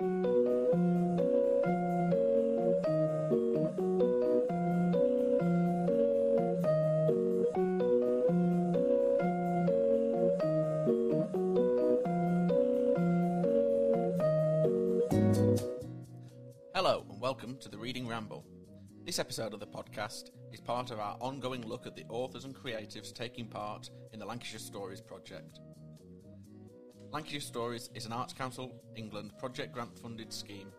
Hello, and welcome to the Reading Ramble. This episode of the podcast is part of our ongoing look at the authors and creatives taking part in the Lancashire Stories project. Lancashire Stories is an Arts Council England project grant funded scheme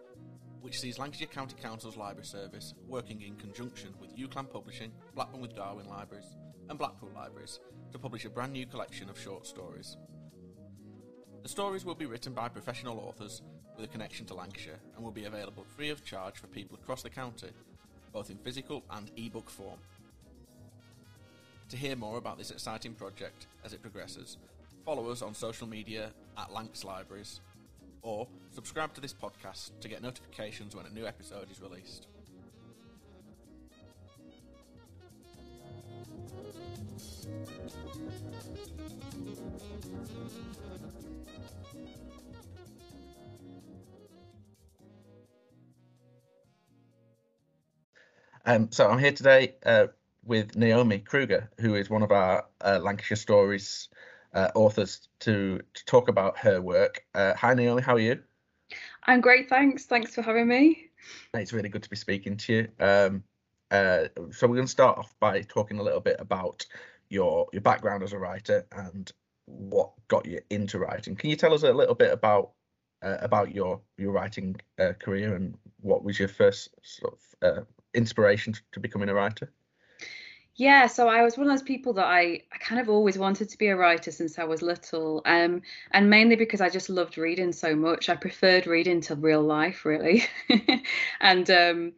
which sees Lancashire County Council's library service working in conjunction with UCLan Publishing, Blackburn with Darwen Libraries, and Blackpool Libraries to publish a brand new collection of short stories. The stories will be written by professional authors with a connection to Lancashire and will be available free of charge for people across the county, both in physical and e-book form. To hear more about this exciting project as it progresses, follow us on social media at Lancs Libraries, or subscribe to this podcast to get notifications when a new episode is released. Um, so I'm here today uh, with Naomi Kruger, who is one of our uh, Lancashire Stories uh, authors, to, to talk about her work. Uh, hi, Naomi, how are you? I'm great, thanks. Thanks for having me. It's really good to be speaking to you. Um, uh, so we're going to start off by talking a little bit about your your background as a writer and what got you into writing. Can you tell us a little bit about uh, about your your writing uh, career and what was your first sort of uh, inspiration to becoming a writer? Yeah, so I was one of those people that I, I kind of always wanted to be a writer since I was little, um, and mainly because I just loved reading so much. I preferred reading to real life, really, and um,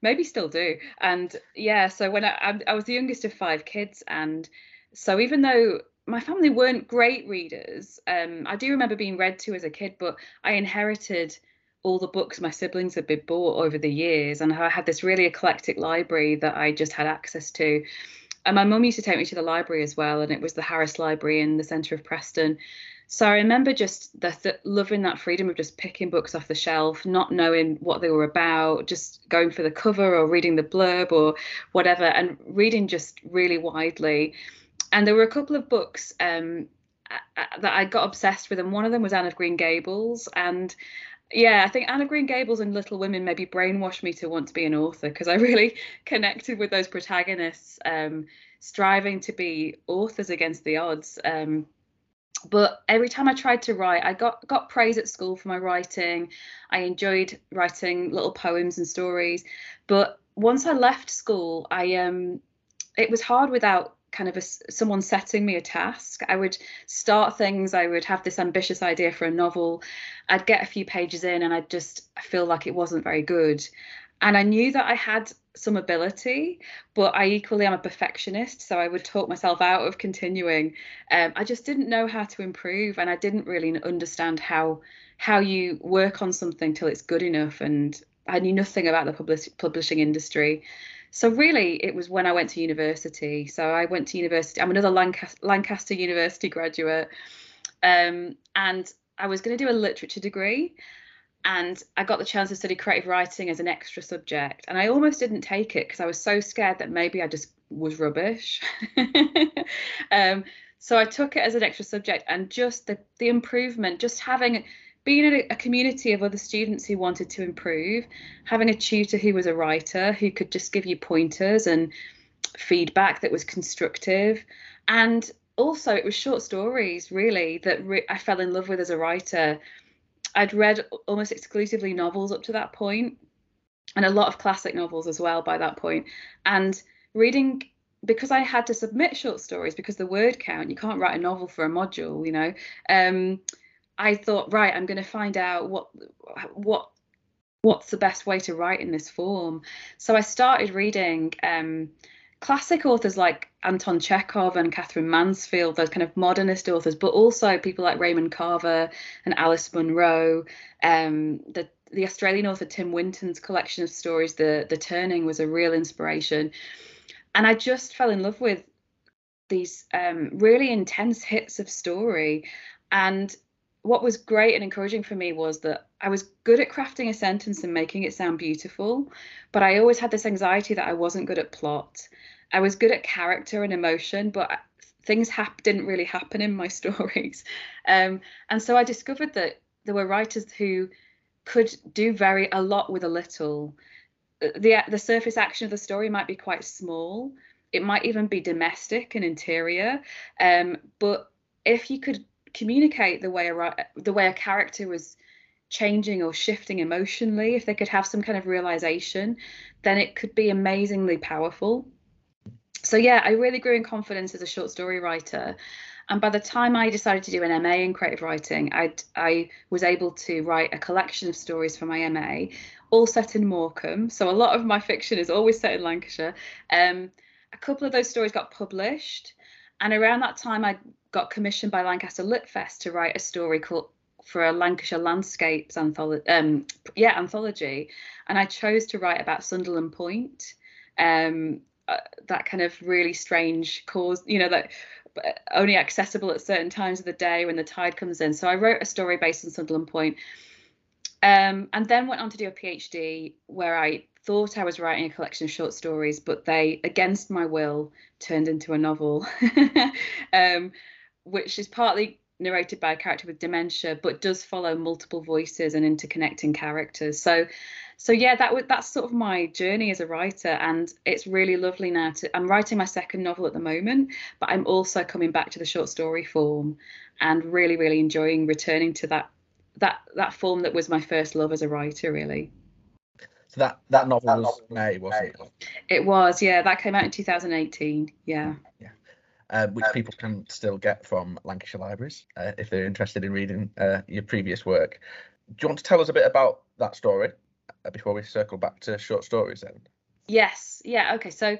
maybe still do. And yeah, so when I, I I was the youngest of five kids, and so even though my family weren't great readers, um, I do remember being read to as a kid, but I inherited all the books my siblings had been bought over the years, and I had this really eclectic library that I just had access to. And my mum used to take me to the library as well, and it was the Harris Library in the centre of Preston. So I remember just the th- loving that freedom of just picking books off the shelf, not knowing what they were about, just going for the cover or reading the blurb or whatever, and reading just really widely. And there were a couple of books um, that I got obsessed with, and one of them was Anne of Green Gables, and yeah, I think Anne of Green Gables and Little Women maybe brainwashed me to want to be an author because I really connected with those protagonists, um, striving to be authors against the odds. Um, but every time I tried to write, I got got praise at school for my writing. I enjoyed writing little poems and stories. But once I left school, I um, it was hard without kind of a, someone setting me a task. I would start things. I would have this ambitious idea for a novel. I'd get a few pages in, and I'd just feel like it wasn't very good. And I knew that I had some ability, but I equally am a perfectionist, so I would talk myself out of continuing. Um, I just didn't know how to improve, and I didn't really understand how how you work on something till it's good enough. And I knew nothing about the publishing industry. So really, it was when I went to university. So I went to university. I'm another Lancaster, Lancaster University graduate, um, and I was going to do a literature degree. And I got the chance to study creative writing as an extra subject, and I almost didn't take it because I was so scared that maybe I just was rubbish. um, so I took it as an extra subject, and just the the improvement, just having being in a, a, community of other students who wanted to improve, having a tutor who was a writer who could just give you pointers and feedback that was constructive, and also it was short stories really that re- I fell in love with as a writer. I'd read almost exclusively novels up to that point, and a lot of classic novels as well by that point, and reading because I had to submit short stories because the word count you can't write a novel for a module, you know. Um, I thought, right, I'm going to find out what what what's the best way to write in this form. So I started reading um, classic authors like Anton Chekhov and Katherine Mansfield, those kind of modernist authors, but also people like Raymond Carver and Alice Munro. Um, the the Australian author Tim Winton's collection of stories, the the Turning, was a real inspiration, and I just fell in love with these um, really intense hits of story. And what was great and encouraging for me was that I was good at crafting a sentence and making it sound beautiful, but I always had this anxiety that I wasn't good at plot. I was good at character and emotion, but things didn't really happen in my stories. Um, and so I discovered that there were writers who could do very a lot with a little. The the surface action of the story might be quite small. It might even be domestic and interior. Um, but if you could communicate the way a the way a character was changing or shifting emotionally, if they could have some kind of realization, then it could be amazingly powerful. So yeah, I really grew in confidence as a short story writer. And by the time I decided to do an MA in creative writing, I I was able to write a collection of stories for my MA, all set in Morecambe. So a lot of my fiction is always set in Lancashire. Um, a couple of those stories got published, and around that time, I got commissioned by Lancaster Litfest to write a story called for a Lancashire landscapes anthology. Um, yeah, anthology, and I chose to write about Sunderland Point. Um, uh, that kind of really strange cause, you know, that only accessible at certain times of the day when the tide comes in. So I wrote a story based on Sunderland Point, um, and then went on to do a PhD where I thought I was writing a collection of short stories, but they, against my will, turned into a novel, um, which is partly narrated by a character with dementia, but does follow multiple voices and interconnecting characters. So so yeah, that was that's sort of my journey as a writer, and it's really lovely now. To I'm writing my second novel at the moment, but I'm also coming back to the short story form, and really really enjoying returning to that that that form that was my first love as a writer, really. So that that novel was May, wasn't it? It was, yeah. That came out in 2018. Yeah. Yeah. Uh, which people can still get from Lancashire Libraries uh, if they're interested in reading uh, your previous work. Do you want to tell us a bit about that story? Uh, before we circle back to short stories then? Yes. Yeah. Okay. So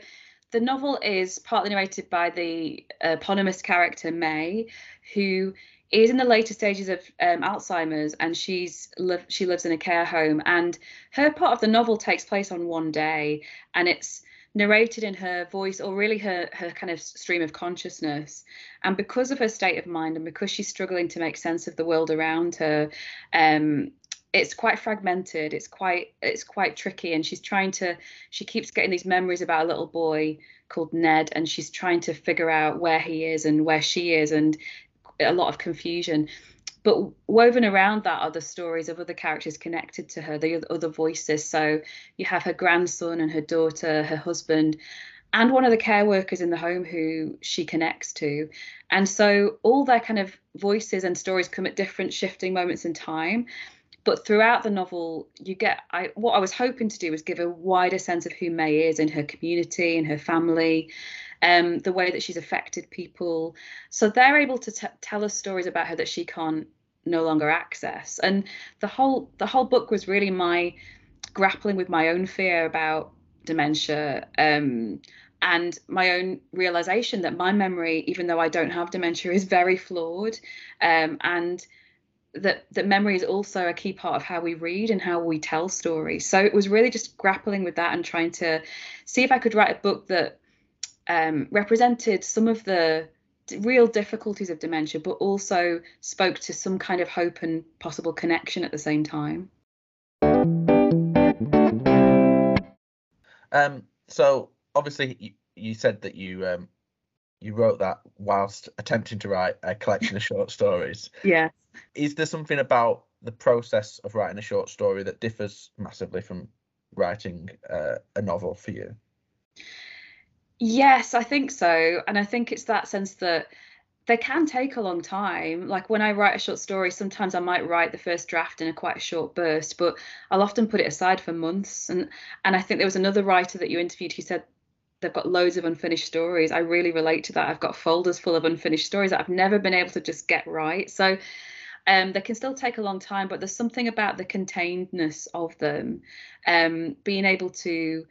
the novel is partly narrated by the eponymous character May, who is in the later stages of um, Alzheimer's, and she's li- she lives in a care home. And her part of the novel takes place on one day, and it's narrated in her voice or really her her kind of stream of consciousness. And because of her state of mind and because she's struggling to make sense of the world around her um, it's quite fragmented. It's quite it's quite tricky. And she's trying to she keeps getting these memories about a little boy called Ned and she's trying to figure out where he is and where she is and a lot of confusion but woven around that are the stories of other characters connected to her the other voices. So you have her grandson and her daughter her husband and one of the care workers in the home who she connects to. And so all their kind of voices and stories come at different shifting moments in time. But throughout the novel you get I, what i was hoping to do was give a wider sense of who may is in her community and her family um, the way that she's affected people. So they're able to t- tell us stories about her that she can't no longer access and the whole the whole book was really my grappling with my own fear about dementia um, and my own realization that my memory even though i don't have dementia is very flawed um, and that that memory is also a key part of how we read and how we tell stories. So it was really just grappling with that and trying to see if I could write a book that um, represented some of the real difficulties of dementia, but also spoke to some kind of hope and possible connection at the same time. Um, so obviously you, you said that you um, you wrote that whilst attempting to write a collection of short stories. Yeah. Is there something about the process of writing a short story that differs massively from writing uh, a novel for you? Yes, I think so. And I think it's that sense that they can take a long time. Like when I write a short story, sometimes I might write the first draft in a quite a short burst, but I'll often put it aside for months. And and I think there was another writer that you interviewed who said they've got loads of unfinished stories. I really relate to that. I've got folders full of unfinished stories that I've never been able to just get right. So um, they can still take a long time, but there's something about the containedness of them, um, being able to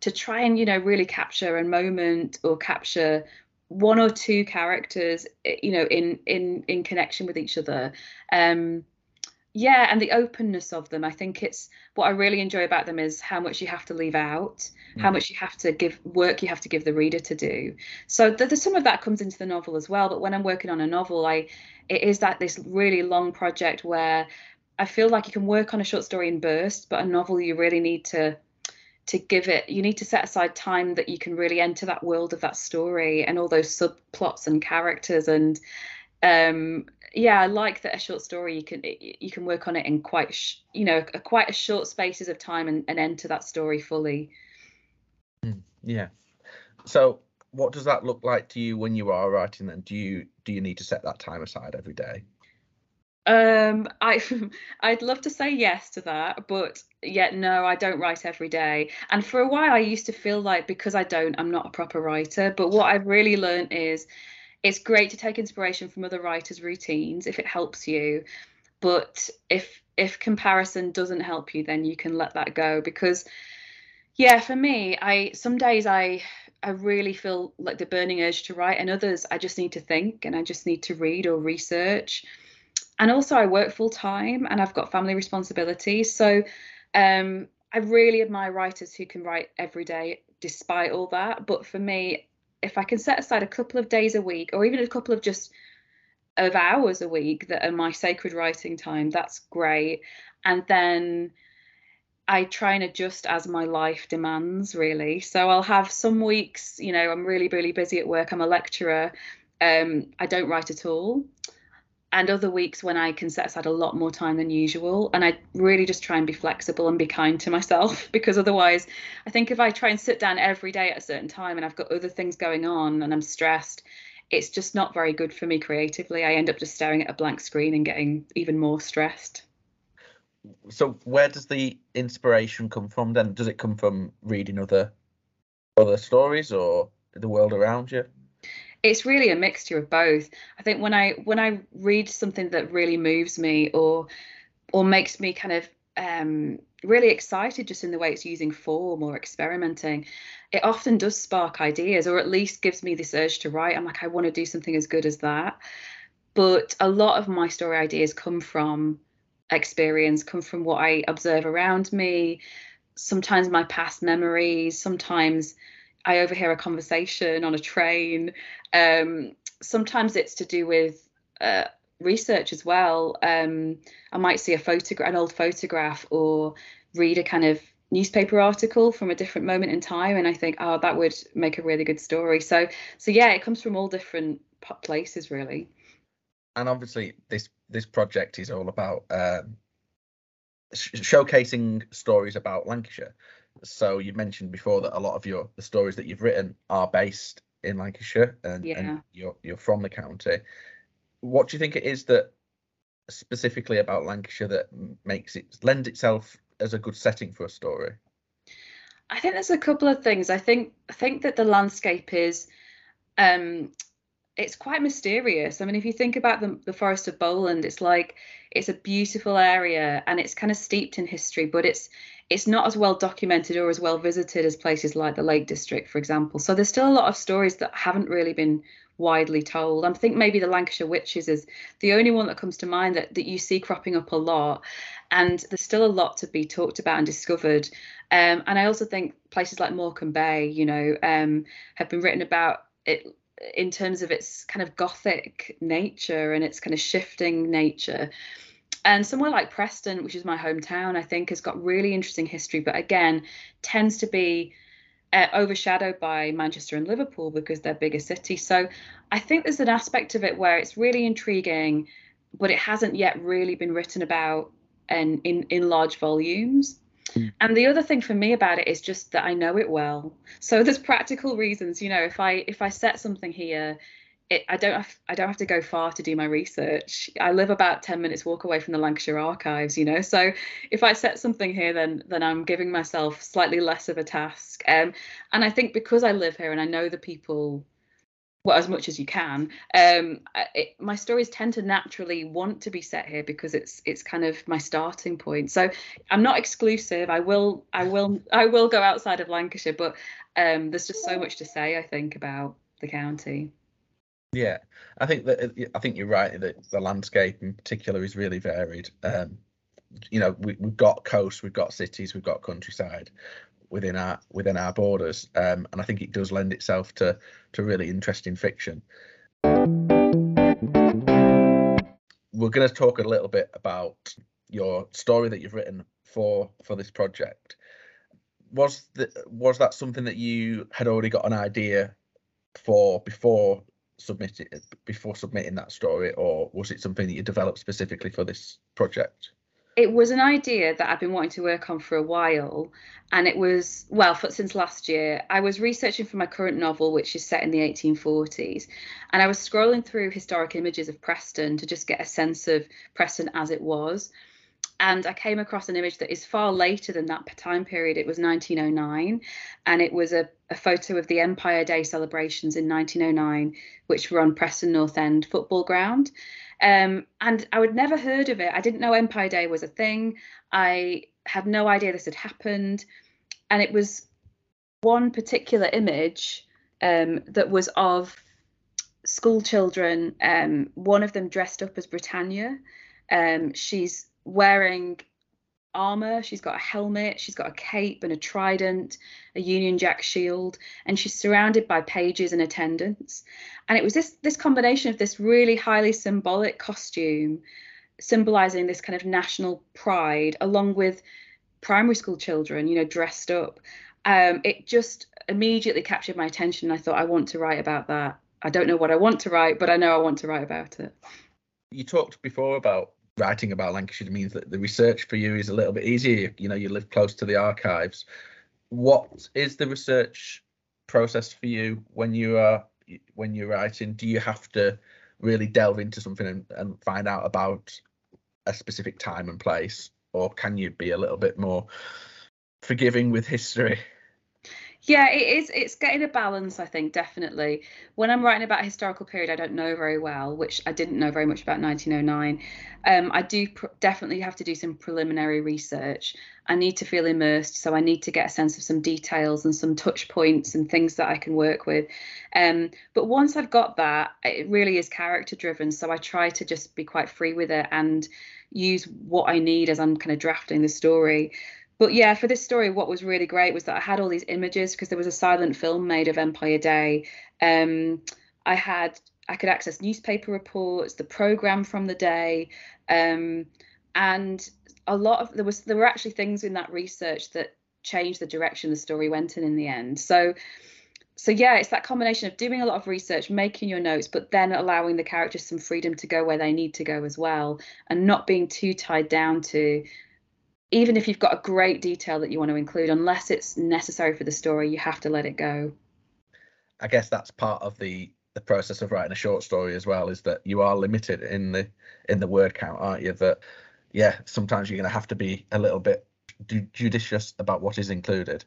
to try and you know really capture a moment or capture one or two characters, you know, in in in connection with each other. Um, yeah and the openness of them i think it's what i really enjoy about them is how much you have to leave out mm. how much you have to give work you have to give the reader to do so there's some of that comes into the novel as well but when i'm working on a novel i it is that this really long project where i feel like you can work on a short story in bursts but a novel you really need to to give it you need to set aside time that you can really enter that world of that story and all those subplots and characters. And um yeah i like that a short story you can you can work on it in quite sh- you know a, quite a short spaces of time and, and enter that story fully. Mm, yeah. So what does that look like to you when you are writing then? Do you do you need to set that time aside every day um i i'd love to say yes to that but yet no i don't write every day and for a while i used to feel like because i don't i'm not a proper writer but what i've really learned is it's great to take inspiration from other writers' routines if it helps you. But if if comparison doesn't help you, then you can let that go because yeah, for me, I some days I I really feel like the burning urge to write, and others I just need to think and I just need to read or research. And also, I work full time and I've got family responsibilities. So, um, I really admire writers who can write every day despite all that. But for me, if I can set aside a couple of days a week or even a couple of just of hours a week that are my sacred writing time, that's great. And then I try and adjust as my life demands, really. So I'll have some weeks, you know, I'm really, really busy at work. I'm a lecturer. Um, I don't write at all and other weeks when I can set aside a lot more time than usual. And I really just try and be flexible and be kind to myself because otherwise, I think if I try and sit down every day at a certain time and I've got other things going on and I'm stressed, it's just not very good for me creatively. I end up just staring at a blank screen and getting even more stressed. So where does the inspiration come from then? Does it come from reading other other stories or the world around you? It's really a mixture of both. I think when I when I read something that really moves me or or makes me kind of um, really excited just in the way it's using form or experimenting, it often does spark ideas or at least gives me this urge to write. I'm like, I want to do something as good as that. But a lot of my story ideas come from experience, come from what I observe around me, sometimes my past memories, sometimes I overhear a conversation on a train. Um, sometimes it's to do with uh, research as well. Um, I might see a photograph, an old photograph, or read a kind of newspaper article from a different moment in time, and I think, oh, that would make a really good story. So, so yeah, it comes from all different places, really. And obviously, this this project is all about um, sh- showcasing stories about Lancashire. So you mentioned before that a lot of your the stories that you've written are based in Lancashire and, yeah. and you're you're from the county. What do you think it is that specifically about Lancashire that makes it lend itself as a good setting for a story? I think there's a couple of things. I think I think that the landscape is um it's quite mysterious. I mean, if you think about the, the Forest of Bowland, it's like it's a beautiful area and it's kind of steeped in history, but it's it's not as well documented or as well visited as places like the Lake District, for example. So there's still a lot of stories that haven't really been widely told. I think maybe the Lancashire Witches is the only one that comes to mind that, that you see cropping up a lot. And there's still a lot to be talked about and discovered. Um, and I also think places like Morecambe Bay, you know, um, have been written about it in terms of its kind of gothic nature and its kind of shifting nature. And somewhere like Preston, which is my hometown, I think has got really interesting history, but again, tends to be uh, overshadowed by Manchester and Liverpool because they're bigger cities. So I think there's an aspect of it where it's really intriguing, but it hasn't yet really been written about and in, in large volumes. Hmm. And the other thing for me about it is just that I know it well. So there's practical reasons, you know, if I if I set something here it, I don't have, I don't have to go far to do my research. I live about 10 minutes walk away from the Lancashire archives, you know. So if I set something here then then I'm giving myself slightly less of a task. Um, and I think because I live here and I know the people well as much as you can um, it, my stories tend to naturally want to be set here because it's it's kind of my starting point so i'm not exclusive i will i will i will go outside of lancashire but um, there's just so much to say i think about the county yeah, I think that I think you're right that the landscape in particular is really varied. Um, you know we, we've got coast, we've got cities, we've got countryside within our within our borders, um, and I think it does lend itself to to really interesting fiction. We're going to talk a little bit about your story that you've written for for this project. Was the, was that something that you had already got an idea for before submitting before submitting that story, or was it something that you developed specifically for this project? it was an idea that I've been wanting to work on for a while, and it was well for, since last year. I was researching for my current novel, which is set in the 1840s, and I was scrolling through historic images of Preston to just get a sense of Preston as it was. And I came across an image that is far later than that time period. It was 1909, and it was a, a photo of the Empire Day celebrations in 1909, which were on Preston North End football ground. Um, and I would never heard of it. I didn't know Empire Day was a thing. I had no idea this had happened. And it was one particular image um, that was of school children, um, one of them dressed up as Britannia. Um, she's wearing armor. She's got a helmet, she's got a cape and a trident, a Union Jack shield, and she's surrounded by pages and attendants. And it was this this combination of this really highly symbolic costume, symbolizing this kind of national pride, along with primary school children, you know, dressed up. Um, it just immediately captured my attention. And I thought I want to write about that. I don't know what I want to write, but I know I want to write about it. You talked before about writing about Lancashire means that the research for you is a little bit easier. You know, you live close to the archives. What is the research process for you when you are when you're writing? Do you have to really delve into something and, and find out about a specific time and place, or can you be a little bit more forgiving with history? Yeah, it is. It's getting a balance, I think, definitely. When I'm writing about a historical period I don't know very well, which I didn't know very much about 1909, um, I do pr- definitely have to do some preliminary research. I need to feel immersed, so I need to get a sense of some details and some touch points and things that I can work with. Um, but once I've got that, it really is character driven, so I try to just be quite free with it and use what I need as I'm kind of drafting the story but yeah, for this story, what was really great was that I had all these images because there was a silent film made of Empire Day. Um, I had I could access newspaper reports, the program from the day, um, and a lot of there was there were actually things in that research that changed the direction the story went in in the end. So so yeah, it's that combination of doing a lot of research, making your notes, but then allowing the characters some freedom to go where they need to go as well, and not being too tied down to even if you've got a great detail that you want to include, unless it's necessary for the story, you have to let it go. I guess that's part of the the process of writing a short story as well is that you are limited in the in the word count, aren't you? That yeah, sometimes you're going to have to be a little bit judicious about what is included.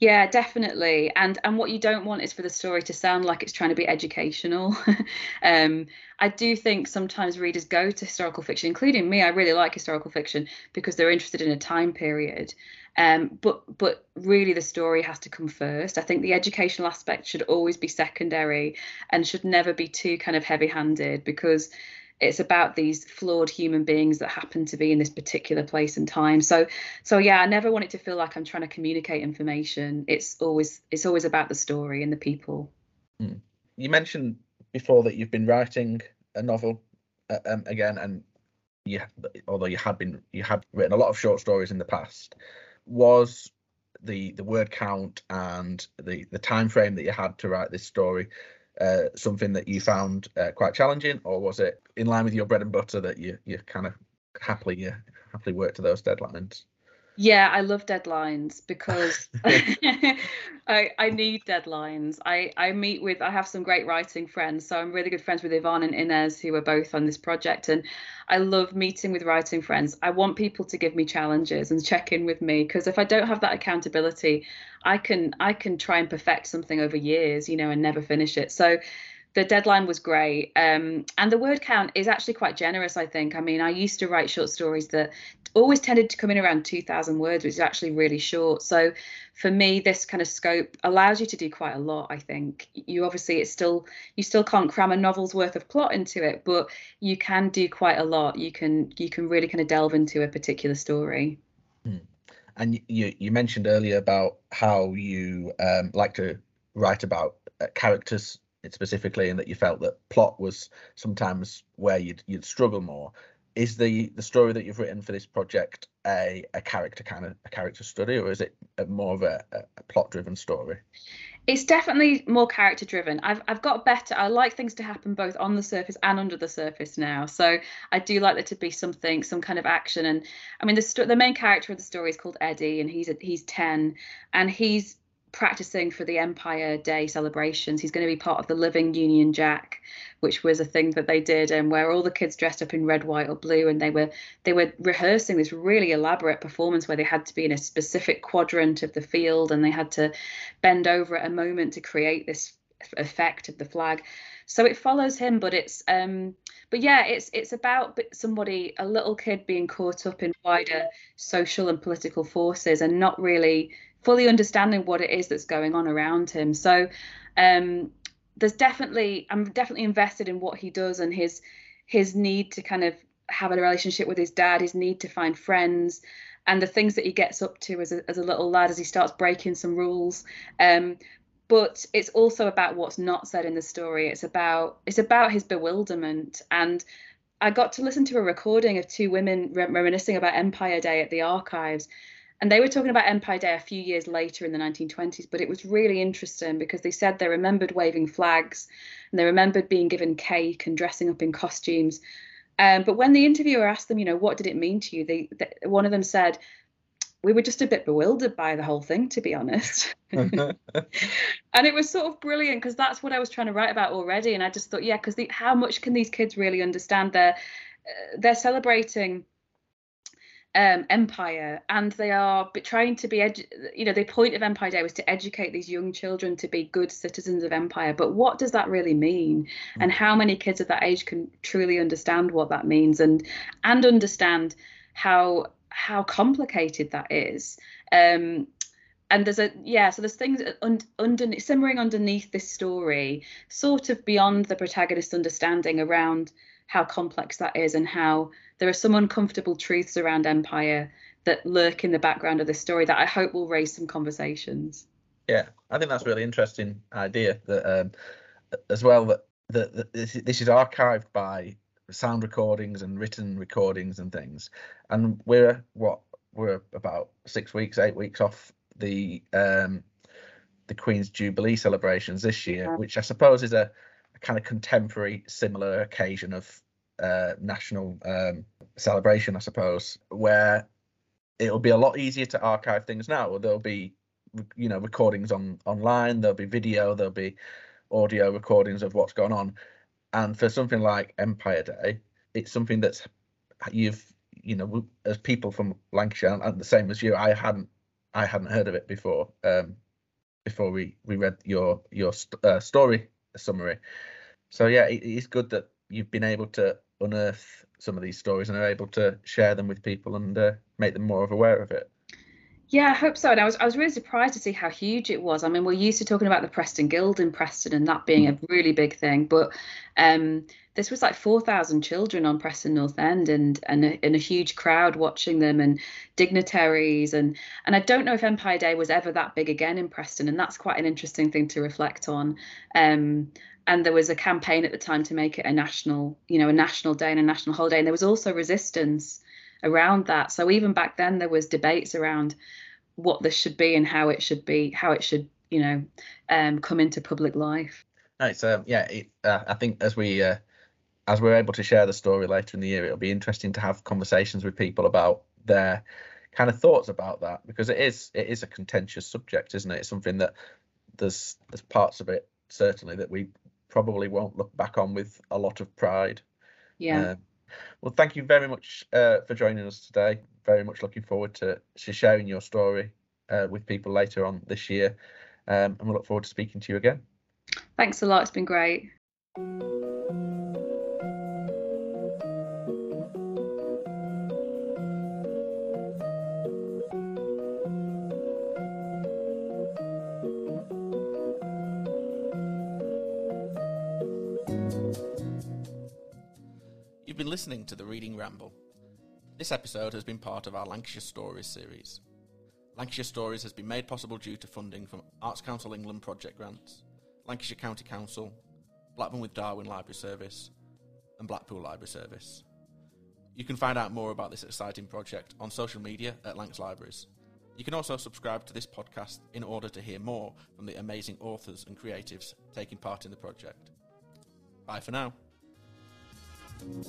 Yeah, definitely. And and what you don't want is for the story to sound like it's trying to be educational. um, I do think sometimes readers go to historical fiction, including me. I really like historical fiction because they're interested in a time period. Um, but but really the story has to come first. I think the educational aspect should always be secondary and should never be too kind of heavy-handed because it's about these flawed human beings that happen to be in this particular place and time. So so yeah i never want it to feel like i'm trying to communicate information. It's always it's always about the story and the people. Mm. you mentioned before that you've been writing a novel uh, um, again and you although you had been you had written a lot of short stories in the past was the the word count and the the time frame that you had to write this story uh, something that you found uh, quite challenging, or was it in line with your bread and butter that you you kind of happily you happily worked to those deadlines? Yeah, I love deadlines because I I need deadlines. I I meet with I have some great writing friends, so I'm really good friends with Yvonne and Inez who are both on this project, and I love meeting with writing friends. I want people to give me challenges and check in with me because if I don't have that accountability, I can I can try and perfect something over years, you know, and never finish it. So the deadline was great. Um, and the word count is actually quite generous i think. I mean i used to write short stories that always tended to come in around 2000 words which is actually really short. So for me this kind of scope allows you to do quite a lot i think. You obviously it's still you still can't cram a novel's worth of plot into it but you can do quite a lot. You can you can really kind of delve into a particular story. Hmm. and you you mentioned earlier about how you um, like to write about uh, characters specifically and that you felt that plot was sometimes where you'd you'd struggle more. Is the the story that you've written for this project a a character kind of a character study or is it more of a, a plot driven story? It's definitely more character driven i've i've got better i like things to happen both on the surface and under the surface now. So i do like there to be something some kind of action. And i mean the sto- the main character of the story is called eddie and he's a, he's 10 and he's practicing for the Empire Day celebrations. He's going to be part of the Living Union Jack, which was a thing that they did, and where all the kids dressed up in red, white, or blue, and they were they were rehearsing this really elaborate performance where they had to be in a specific quadrant of the field, and they had to bend over at a moment to create this effect of the flag. So it follows him, but it's um, but yeah, it's it's about somebody, a little kid, being caught up in wider social and political forces and not really fully understanding what it is that's going on around him. So um, there's definitely I'm definitely invested in what he does and his his need to kind of have a relationship with his dad, his need to find friends, and the things that he gets up to as a, as a little lad as he starts breaking some rules. Um, but it's also about what's not said in the story. It's about it's about his bewilderment and. I got to listen to a recording of two women reminiscing about Empire Day at the archives, and they were talking about Empire Day a few years later in the 1920s, but it was really interesting because they said they remembered waving flags and they remembered being given cake and dressing up in costumes. Um, but when the interviewer asked them, you know, what did it mean to you? They, they one of them said, we were just a bit bewildered by the whole thing, to be honest. and it was sort of brilliant because that's what I was trying to write about already. And I just thought, yeah, because how much can these kids really understand? They're uh, they're celebrating um, empire and they are trying to be edu- you know the point of empire day was to educate these young children to be good citizens of empire. But what does that really mean? Mm. and how many kids of that age can truly understand what that means and and understand how how complicated that is? Um, and there's a yeah so there's things un, under simmering underneath this story sort of beyond the protagonist's understanding around how complex that is and how there are some uncomfortable truths around empire that lurk in the background of this story that I hope will raise some conversations. Yeah, I think that's a really interesting idea that um, as well that, that, that this, this is archived by sound recordings and written recordings and things, and we're what we're about six weeks, eight weeks off the um, the Queen's Jubilee celebrations this year, yeah. which I suppose is a, a kind of contemporary, similar occasion of uh, national um, celebration, I suppose, where it'll be a lot easier to archive things now. There'll be, you know, recordings on online. There'll be video. There'll be audio recordings of what's going on. And for something like Empire Day, it's something that's you've, you know, as people from Lancashire and the same as you, I hadn't, I hadn't heard of it before. Um, before we we read your your uh, story summary. So yeah, it, it's good that you've been able to unearth some of these stories and are able to share them with people and uh, make them more of aware of it. Yeah, I hope so. And I was I was really surprised to see how huge it was. I mean, we're used to talking about the Preston Guild in Preston and that being a really big thing, but um, this was like 4,000 children on Preston North End and and a, and a huge crowd watching them and dignitaries and and I don't know if Empire Day was ever that big again in Preston and that's quite an interesting thing to reflect on. Um, and there was a campaign at the time to make it a national you know a national day and a national holiday. And there was also resistance around that. So even back then there was debates around what this should be and how it should be how it should you know um, come into public life. It's um, yeah it, uh, i think as we uh, as we're able to share the story later in the year it'll be interesting to have conversations with people about their kind of thoughts about that because it is it is a contentious subject isn't it? It's something that there's there's parts of it certainly that we probably won't look back on with a lot of pride. Yeah. Um, well, thank you very much uh, for joining us today. Very much looking forward to, to sharing your story uh, with people later on this year. Um, and we we'll look forward to speaking to you again. Thanks a lot. It's been great. Listening to the Reading Ramble. This episode has been part of our Lancashire Stories series. Lancashire Stories has been made possible due to funding from Arts Council England project grants, Lancashire County Council, Blackburn with Darwen Library Service, and Blackpool Library Service. You can find out more about this exciting project on social media at Lancs Libraries. You can also subscribe to this podcast in order to hear more from the amazing authors and creatives taking part in the project. Bye for now. Thank